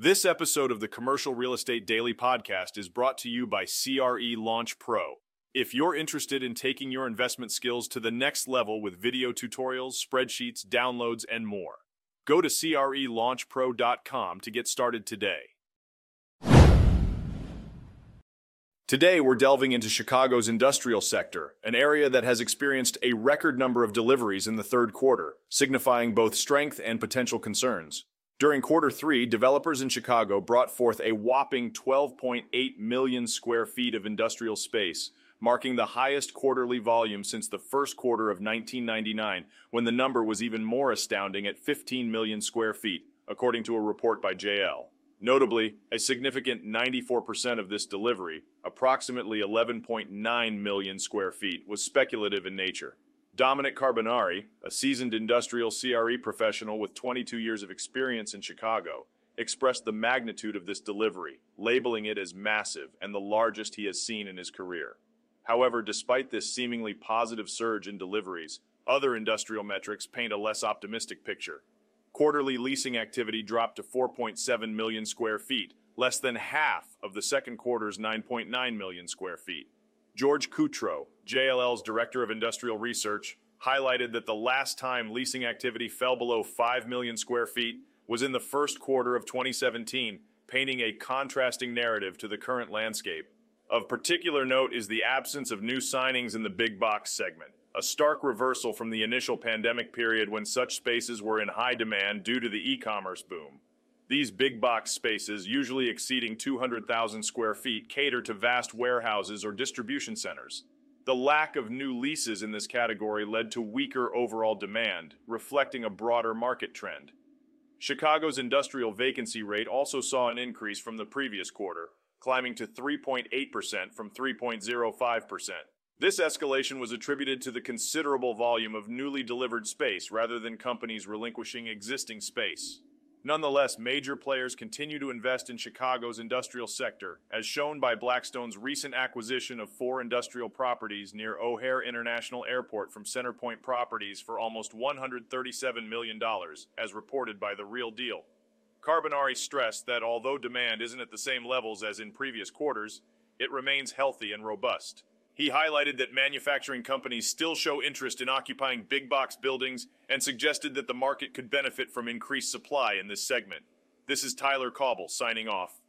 This episode of the Commercial Real Estate Daily Podcast is brought to you by CRE Launch Pro. If you're interested in taking your investment skills to the next level with video tutorials, spreadsheets, downloads, and more, go to CRELaunchPro.com to get started today. Today, we're delving into Chicago's industrial sector, an area that has experienced a record number of deliveries in the third quarter, signifying both strength and potential concerns. During quarter three, developers in Chicago brought forth a whopping 12.8 million square feet of industrial space, marking the highest quarterly volume since the first quarter of 1999, when the number was even more astounding at 15 million square feet, according to a report by JLL. Notably, a significant 94% of this delivery, approximately 11.9 million square feet, was speculative in nature. Dominic Carbonari, a seasoned industrial CRE professional with 22 years of experience in Chicago, expressed the magnitude of this delivery, labeling it as massive and the largest he has seen in his career. However, despite this seemingly positive surge in deliveries, other industrial metrics paint a less optimistic picture. Quarterly leasing activity dropped to 4.7 million square feet, less than half of the second quarter's 9.9 million square feet. George Kutro, JLL's Director of Industrial Research, highlighted that the last time leasing activity fell below 5 million square feet was in the first quarter of 2017, painting a contrasting narrative to the current landscape. Of particular note is the absence of new signings in the big box segment a stark reversal from the initial pandemic period when such spaces were in high demand due to the e commerce boom. These big box spaces, usually exceeding 200,000 square feet, cater to vast warehouses or distribution centers. The lack of new leases in this category led to weaker overall demand, reflecting a broader market trend. Chicago's industrial vacancy rate also saw an increase from the previous quarter, climbing to 3.8% from 3.05%. This escalation was attributed to the considerable volume of newly delivered space rather than companies relinquishing existing space. Nonetheless, major players continue to invest in Chicago's industrial sector, as shown by Blackstone's recent acquisition of four industrial properties near O'Hare International Airport from Centerpoint Properties for almost $137 million, as reported by The Real Deal. Carbonari stressed that although demand isn't at the same levels as in previous quarters, it remains healthy and robust. He highlighted that manufacturing companies still show interest in occupying big box buildings and suggested that the market could benefit from increased supply in this segment. This is Tyler Cauble signing off.